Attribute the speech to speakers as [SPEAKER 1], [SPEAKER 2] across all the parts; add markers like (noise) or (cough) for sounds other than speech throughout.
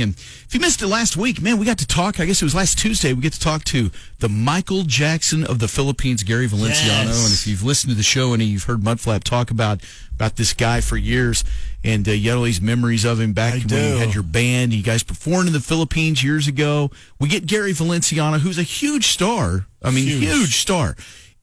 [SPEAKER 1] And if you missed it last week, man, we got to talk. I guess it was last Tuesday. We get to talk to the Michael Jackson of the Philippines, Gary Valenciano.
[SPEAKER 2] Yes.
[SPEAKER 1] And if you've listened to the show and you've heard Mudflap talk about about this guy for years, and uh, you had all these memories of him back
[SPEAKER 2] I
[SPEAKER 1] when
[SPEAKER 2] do.
[SPEAKER 1] you had your band. You guys performed in the Philippines years ago. We get Gary Valenciano, who's a huge star. I mean,
[SPEAKER 2] Huge.
[SPEAKER 1] huge star.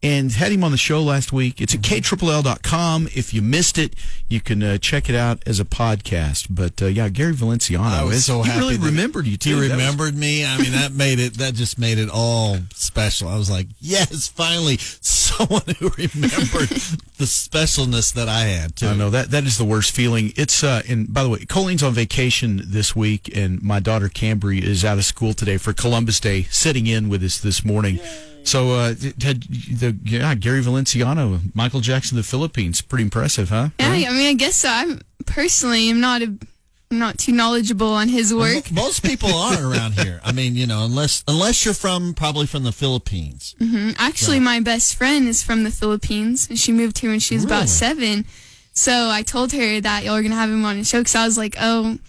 [SPEAKER 1] And had him on the show last week. It's at
[SPEAKER 2] Mm-hmm.
[SPEAKER 1] KLL.com. If you missed it, you can uh, check it out as a podcast. But uh, yeah, Gary Valenciano.
[SPEAKER 2] I was
[SPEAKER 1] is-
[SPEAKER 2] so happy.
[SPEAKER 1] he
[SPEAKER 2] really
[SPEAKER 1] remembered you
[SPEAKER 2] He
[SPEAKER 1] too. Was-
[SPEAKER 2] remembered me. I mean, that (laughs) made it. That just made it all special. I was like, yes, finally, someone who remembered (laughs) the specialness that I had too.
[SPEAKER 1] I know that that is the worst feeling. It's uh, and by the way, Colleen's on vacation this week, and my daughter Cambry is out of school today for Columbus Day, sitting in with us this morning. So uh, had the yeah Gary Valenciano, Michael Jackson, the Philippines, pretty impressive, huh?
[SPEAKER 3] Yeah, I mean, I guess so. I'm personally, I'm not a, I'm not too knowledgeable on his work.
[SPEAKER 2] Most people (laughs) are around here. I mean, you know, unless unless you're from probably from the Philippines.
[SPEAKER 3] Actually, my best friend is from the Philippines, and she moved here when she was
[SPEAKER 2] Really?
[SPEAKER 3] about seven. So I told her that y'all were gonna have him on the show because I was like, oh, you know,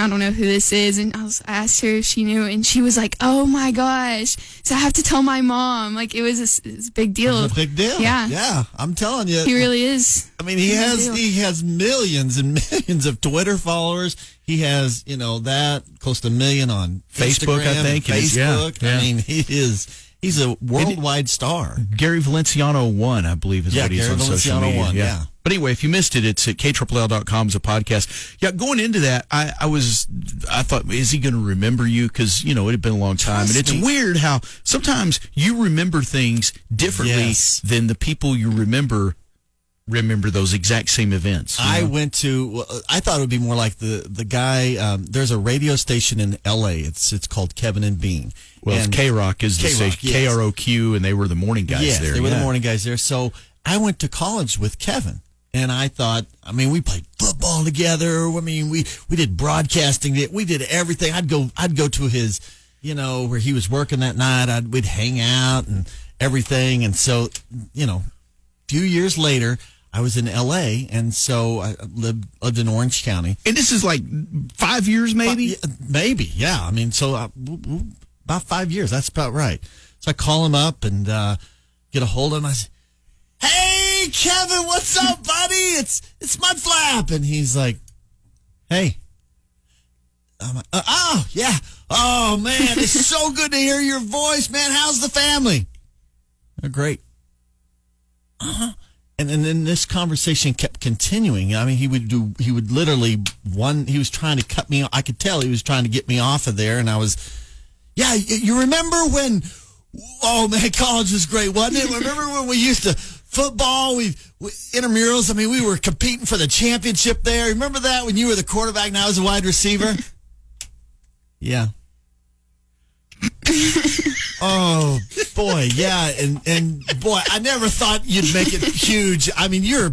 [SPEAKER 3] I don't know who this is, and I, was, I asked her if she knew, and she was like, oh my gosh, so I have to tell my mom. Like it was a, s- it's a big deal.
[SPEAKER 2] It's a big deal.
[SPEAKER 3] Yeah.
[SPEAKER 2] yeah. I'm telling you.
[SPEAKER 3] He really is.
[SPEAKER 2] I mean, he has
[SPEAKER 3] deal.
[SPEAKER 2] he has millions and (laughs) millions of Twitter followers. He has, you know, that close to a million on
[SPEAKER 1] Facebook, I
[SPEAKER 2] Instagram and
[SPEAKER 1] think it is. Yeah,
[SPEAKER 2] Facebook.
[SPEAKER 1] yeah.
[SPEAKER 2] I mean, he is he's a worldwide star.
[SPEAKER 1] Gary Valenciano one, I believe, is
[SPEAKER 2] Yeah,
[SPEAKER 1] what he's
[SPEAKER 2] Gary
[SPEAKER 1] on social media.
[SPEAKER 2] one, yeah.
[SPEAKER 1] But anyway, if you missed it, it's at KLL.com as a podcast. Yeah, going into that, I, I was, I thought, is he going to remember you? Because, you know, it had been a long time. and it's
[SPEAKER 2] me.
[SPEAKER 1] weird how sometimes you remember things differently
[SPEAKER 2] Yes.
[SPEAKER 1] than the people you remember remember those exact same events.
[SPEAKER 2] I
[SPEAKER 1] know?
[SPEAKER 2] went to. well, I thought it would be more like the the guy. Um, there's a radio station in L.A. It's it's called Kevin and Bean.
[SPEAKER 1] well, K Rock is the
[SPEAKER 2] K-Rock,
[SPEAKER 1] station,
[SPEAKER 2] yes.
[SPEAKER 1] KROQ, and they were the morning guys
[SPEAKER 2] yes,
[SPEAKER 1] there.
[SPEAKER 2] they were the morning guys there. So I went to college with Kevin, and I thought, I mean, we played football together. I mean, we we did broadcasting. We did everything. I'd go, I'd go to his, you know, where he was working that night. I'd we'd hang out and everything. And so, you know, a few years later, I was in L.A. and so I lived lived in Orange County.
[SPEAKER 1] And this is like five years, maybe?
[SPEAKER 2] Maybe, yeah. I mean, so uh, about five years. That's about right. So I call him up and uh, get a hold of him. I say, "Hey, Kevin, what's up, (laughs) buddy? It's it's Mudflap." And he's like, "Hey." I'm like, uh, oh yeah. Oh man, it's so (laughs) good to hear your voice, man. How's the family? They're great. Uh-huh. And and then this conversation kept continuing. I mean, he would do. He would literally one. He was trying to cut me. Off I could tell he was trying to get me off of there. And I was, yeah. You remember when? Oh man, (laughs) college was great, wasn't it? remember when we used to football? We, we intramurals. I mean, we were competing for the championship there. Remember that when you were the quarterback and I was a wide receiver? (laughs) yeah. (laughs) Oh boy, yeah, and and boy, I never thought you'd make it huge. I mean, you're,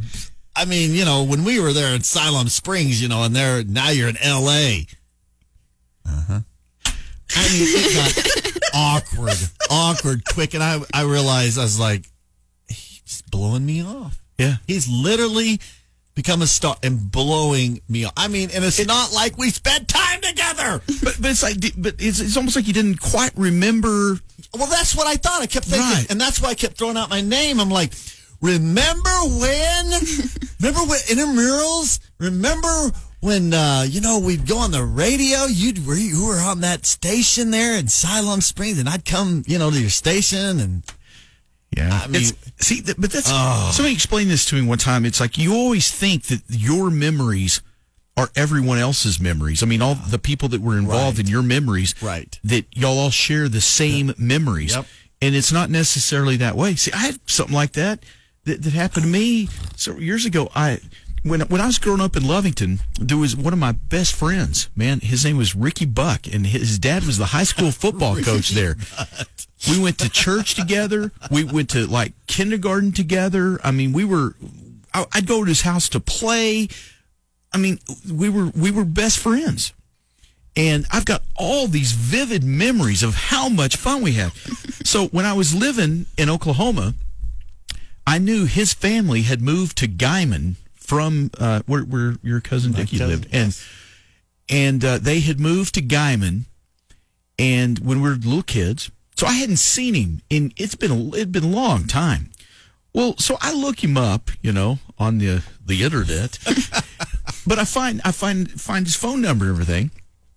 [SPEAKER 2] I mean, you know, when we were there in Siloam Springs, you know, and there now you're in L.A. Uh huh. I mean, it got awkward, awkward, quick, and I I realized I was like, he's blowing me off.
[SPEAKER 1] Yeah.
[SPEAKER 2] He's literally become a star and blowing me off. I mean, and it's not like we spent time together.
[SPEAKER 1] But, but it's like, but it's, it's almost like you didn't quite remember
[SPEAKER 2] Well, that's what I thought. I kept thinking,
[SPEAKER 1] Right.
[SPEAKER 2] and that's why I kept throwing out my name. I'm like, remember when? (laughs) remember when intramurals? Remember when uh, you know we'd go on the radio? You'd were you were on that station there in Siloam Springs, and I'd come, you know, to your station, and
[SPEAKER 1] Yeah,
[SPEAKER 2] I mean-
[SPEAKER 1] It's- see, but that's
[SPEAKER 2] Oh.
[SPEAKER 1] somebody explained this to me one time. It's like you always think that your memories are everyone else's memories. I mean, all the people that were involved
[SPEAKER 2] Right.
[SPEAKER 1] in your memories,
[SPEAKER 2] Right.
[SPEAKER 1] That y'all all share the same memories,
[SPEAKER 2] Yep.
[SPEAKER 1] and it's not necessarily that way. See, I had something like that that, that happened to me several years ago. I when when I was growing up in Lovington, there was one of my best friends. Man, his name was Ricky Buck, and his dad was the high school football (laughs) coach there. We went to church together. We went to like kindergarten together. I mean, we were. I- I'd go to his house to play. I mean, we were we were best friends, and I've got all these vivid memories of how much fun we had. So when I was living in Oklahoma, I knew his family had moved to Guymon from uh, where where your cousin Dickie lived, and and uh, they had moved to Guymon, and when we were little kids, so I hadn't seen him in it's been a, it'd been a long time. Well, so I look him up, you know, on the the internet, (laughs) but I find I find find his phone number and everything.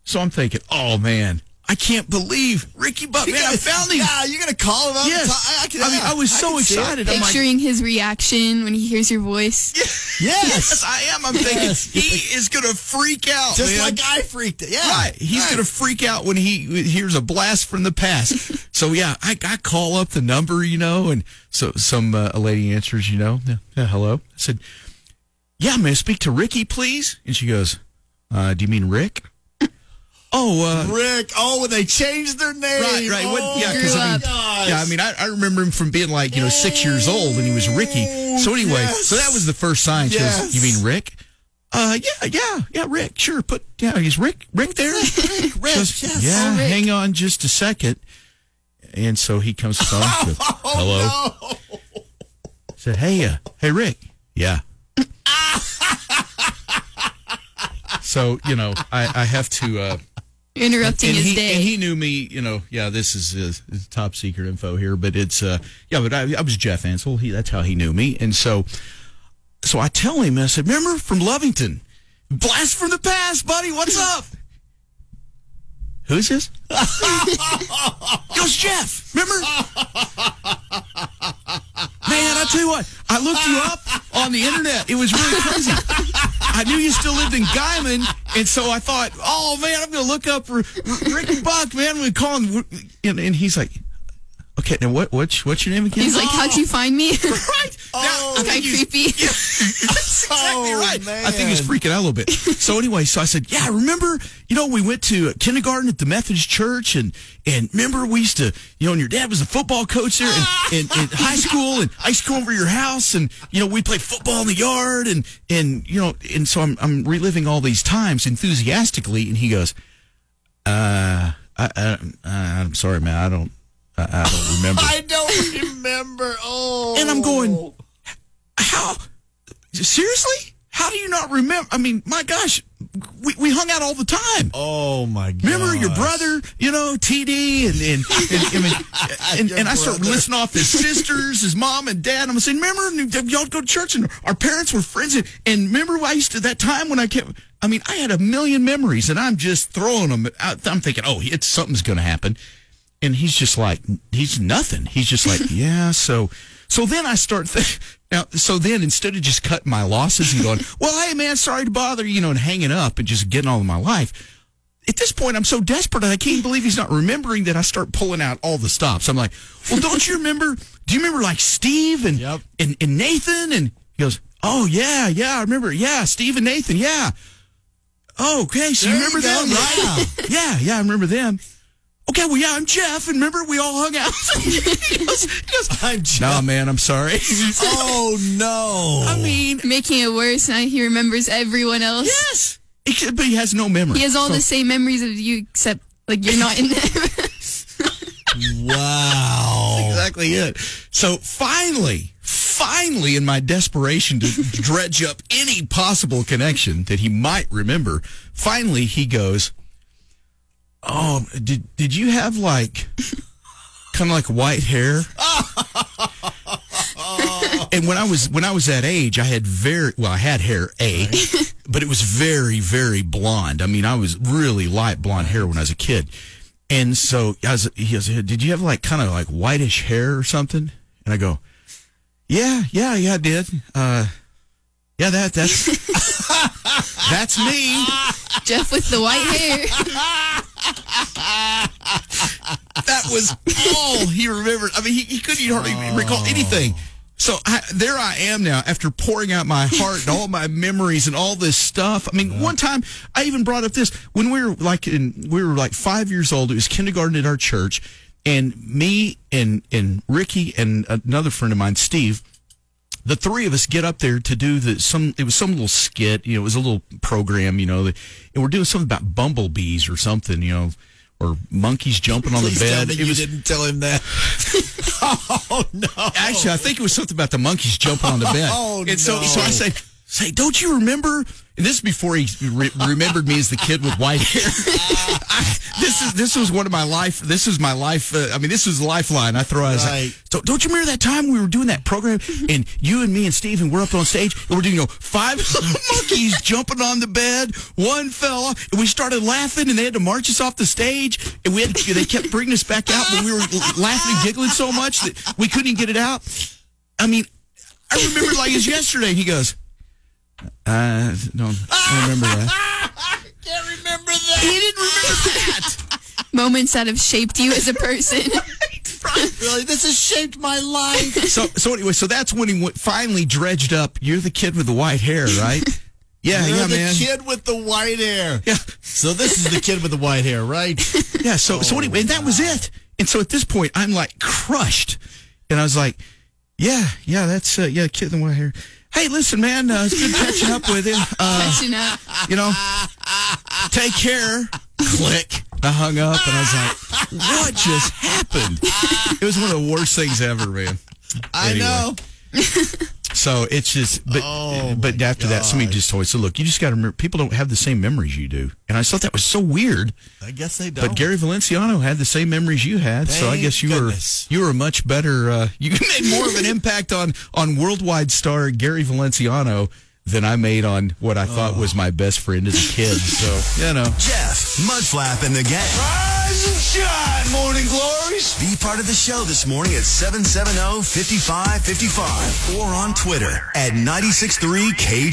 [SPEAKER 1] So I'm thinking, oh man, I can't believe Ricky Buck. Man, I found him.
[SPEAKER 2] Yeah, you're gonna call him up.
[SPEAKER 1] Yes,
[SPEAKER 2] I, I, can,
[SPEAKER 1] I mean, I was so
[SPEAKER 2] can see it.
[SPEAKER 1] excited. I'm like,
[SPEAKER 3] Picturing his reaction when he hears your voice.
[SPEAKER 2] Yes,
[SPEAKER 1] yes, I am. I'm thinking
[SPEAKER 2] Yes.
[SPEAKER 1] he is gonna freak out,
[SPEAKER 2] just
[SPEAKER 1] man.
[SPEAKER 2] like I freaked it. Yeah,
[SPEAKER 1] Right. He's
[SPEAKER 2] right.
[SPEAKER 1] going to freak out when he hears a blast from the past. (laughs) so, yeah, I, I call up the number, you know, and so some uh, a lady answers, you know, "Yeah, yeah, hello. I said, yeah, may I speak to Ricky, please? And she goes, uh, do you mean Rick? (laughs) oh, uh,
[SPEAKER 2] Rick. Oh, when they changed their name.
[SPEAKER 1] Right, right. What,
[SPEAKER 2] Oh,
[SPEAKER 1] yeah, because I mean,
[SPEAKER 2] gosh.
[SPEAKER 1] yeah, I mean, I, I remember him from being like, you know, six years old when he was Ricky. So anyway,
[SPEAKER 2] Yes.
[SPEAKER 1] so that was the first sign. She
[SPEAKER 2] Yes.
[SPEAKER 1] goes, "You mean Rick?" Uh, yeah, yeah, yeah, Rick. Sure, put yeah, is Rick Rick there?
[SPEAKER 2] Rick, Rick, (laughs)
[SPEAKER 1] Goes,
[SPEAKER 2] yes.
[SPEAKER 1] Yeah,
[SPEAKER 3] Oh, Rick.
[SPEAKER 1] hang on just a second. And so he comes to phone. goes, (laughs) Hello.
[SPEAKER 2] Oh,
[SPEAKER 1] Said, hey, uh, hey, Rick. Yeah. So you know, I, I have to. Uh,
[SPEAKER 3] interrupting
[SPEAKER 1] and
[SPEAKER 3] his
[SPEAKER 1] he,
[SPEAKER 3] day.
[SPEAKER 1] And he knew me, you know, yeah, this is, uh, is top secret info here, but it's, uh, yeah, but I, I was Jeff Ansel. He, that's how he knew me. And so, so I tell him, I said, remember from Lovington, blast from the past, buddy. What's up? Who's this? it was Jeff. Remember? Man, I tell you what, I looked you up on the internet. It was really crazy. I knew you still lived in Guymon, and so I thought, oh man, I'm to look up R- R- Ricky Buck, man. We call him, and, and he's like, okay, now what, what's, what's your name again?
[SPEAKER 3] He's like, how'd you find me? (laughs)
[SPEAKER 1] right. Now,
[SPEAKER 2] Oh.
[SPEAKER 1] I
[SPEAKER 3] Kinda
[SPEAKER 1] think he's-
[SPEAKER 3] creepy. (laughs)
[SPEAKER 1] That's exactly
[SPEAKER 2] Oh,
[SPEAKER 1] right. I think he's freaking out a little bit. So anyway, so I said, yeah, remember, you know, we went to kindergarten at the Methodist church and, and remember we used to, you know, and your dad was a football coach there and, (laughs) and, and high school and I used to come over to your house and, you know, we played football in the yard and, and, you know, and so I'm, I'm reliving all these times enthusiastically. And he goes, uh, I, I, I'm sorry, man. I don't, I, I don't remember.
[SPEAKER 2] I don't remember. Oh,
[SPEAKER 1] And I'm going, how? Seriously? How do you not remember? I mean, my gosh, we, we hung out all the time.
[SPEAKER 2] Oh my god!
[SPEAKER 1] Remember your brother, you know, TD, and and and, and, and, and I (laughs) start listing off his sisters, his mom and dad. I'm saying, remember, y'all go to church, and our parents were friends. And, and remember, I used to that time when I kept. I mean, I had a million memories, and I'm just throwing them out. I'm thinking, oh, it's something's going to happen, and he's just like, he's nothing. He's just like, (laughs) yeah. So, so then I start. Th- now, so then instead of just cutting my losses and going, (laughs) well, hey man, sorry to bother you, you know, and hanging up and just getting on with my life at this point, I'm so desperate, I can't believe he's not remembering that I start pulling out all the stops. I'm like, well, don't you remember? Do you remember like Steve and
[SPEAKER 2] Yep.
[SPEAKER 1] and, and Nathan? And he goes, oh yeah, yeah, I remember. Yeah, Steve and Nathan. Yeah. Oh, okay. So you
[SPEAKER 2] There you
[SPEAKER 1] remember
[SPEAKER 2] go,
[SPEAKER 1] them, right? (laughs) yeah, yeah, I remember them. Okay, well, yeah, I'm Jeff, and remember we all hung out. (laughs) he goes, he goes,
[SPEAKER 2] I'm Jeff.
[SPEAKER 1] no, man, I'm sorry. (laughs)
[SPEAKER 2] Oh no!
[SPEAKER 1] I mean,
[SPEAKER 3] Making it worse, now he remembers everyone else.
[SPEAKER 1] yes, He- but he has no memory.
[SPEAKER 3] He has all
[SPEAKER 1] So-
[SPEAKER 3] the same memories of you, except like you're not in there. (laughs)
[SPEAKER 2] wow.
[SPEAKER 1] exactly it. So finally, finally, in my desperation to dredge up any possible connection that he might remember, finally he goes, "Oh, did did you have like kind of like white hair?" and when I was when I was that age, I had very well, I had hair a, but it was very very blonde. I mean, I was really light blonde hair when I was a kid. And so I was, he goes, "Did you have like kind of like whitish hair or something?" And I go, "Yeah, yeah, yeah, I did. Uh, yeah, that that's (laughs) that's me.
[SPEAKER 3] Jeff with the white hair. (laughs)
[SPEAKER 1] That was all he remembered. I mean, he, he couldn't even hardly oh. recall anything." So I, there I am now after pouring out my heart and all my memories and all this stuff. I mean, one time I even brought up this when we were like in, we were like five years old. It was kindergarten at our church and me and, and Ricky and another friend of mine, Steve, the three of us get up there to do the some it was some little skit you know it was a little program you know and we're doing something about bumblebees or something you know or monkeys jumping on
[SPEAKER 2] Please
[SPEAKER 1] the
[SPEAKER 2] tell
[SPEAKER 1] bed
[SPEAKER 2] me
[SPEAKER 1] it
[SPEAKER 2] you
[SPEAKER 1] was
[SPEAKER 2] didn't tell him that. (laughs) oh no!
[SPEAKER 1] actually i think it was something about the monkeys jumping on the bed
[SPEAKER 2] Oh,
[SPEAKER 1] and so
[SPEAKER 2] no.
[SPEAKER 1] so i say say, "Don't you remember?" And this is before he re- remembered me as the kid with white hair. (laughs) I, this is this was one of my life. This was my life. Uh, I mean, this was the lifeline I throw out. I like,
[SPEAKER 2] Right.
[SPEAKER 1] so don't you remember that time we were doing that program and you and me and Steven were up on stage and we're doing you know five (laughs) monkeys jumping on the bed, one fell off, and we started laughing and they had to march us off the stage and we had to, they kept bringing us back out, but we were laughing and giggling so much that we couldn't even get it out. I mean, I remember like it's yesterday. He goes, uh, no, I don't remember that. (laughs)
[SPEAKER 2] Can't remember that.
[SPEAKER 1] He didn't remember that. (laughs)
[SPEAKER 3] Moments that have shaped you as a person. (laughs)
[SPEAKER 2] Really, this has shaped my life.
[SPEAKER 1] So, so anyway, so that's when he went, finally dredged up. You're the kid with the white hair, right? Yeah,
[SPEAKER 2] You're
[SPEAKER 1] yeah,
[SPEAKER 2] the
[SPEAKER 1] man.
[SPEAKER 2] kid with the white hair.
[SPEAKER 1] Yeah,
[SPEAKER 2] So this is the kid with the white hair, right?
[SPEAKER 1] yeah. So, so anyway, and that was it. And so at this point, I'm like crushed, and I was like, yeah, yeah, that's uh, yeah, kid with the white hair. Hey, listen, man, uh, it's good catching up with you. (laughs) Uh,
[SPEAKER 3] Catching up.
[SPEAKER 1] you know, take care. Click. I hung up, and I was like, what just happened? It was one of the worst things ever, man.
[SPEAKER 2] I
[SPEAKER 1] Anyway.
[SPEAKER 2] know. (laughs)
[SPEAKER 1] So it's just, but
[SPEAKER 2] Oh,
[SPEAKER 1] but after that, somebody just told me, so look, you just got to remember, people don't have the same memories you do, and I just thought that was so weird.
[SPEAKER 2] I guess they don't.
[SPEAKER 1] But Gary Valenciano had the same memories you had, so I guess you
[SPEAKER 2] goodness.
[SPEAKER 1] were you were a much better. Uh, (laughs) you made more of an impact on on worldwide star Gary Valenciano than I made on what I thought was my best friend as a kid. So you know,
[SPEAKER 4] Jeff, Mudflap, and the gang. Rise and shine, morning glories. Be part of the show this morning at 770-5555 or on Twitter at 963 K.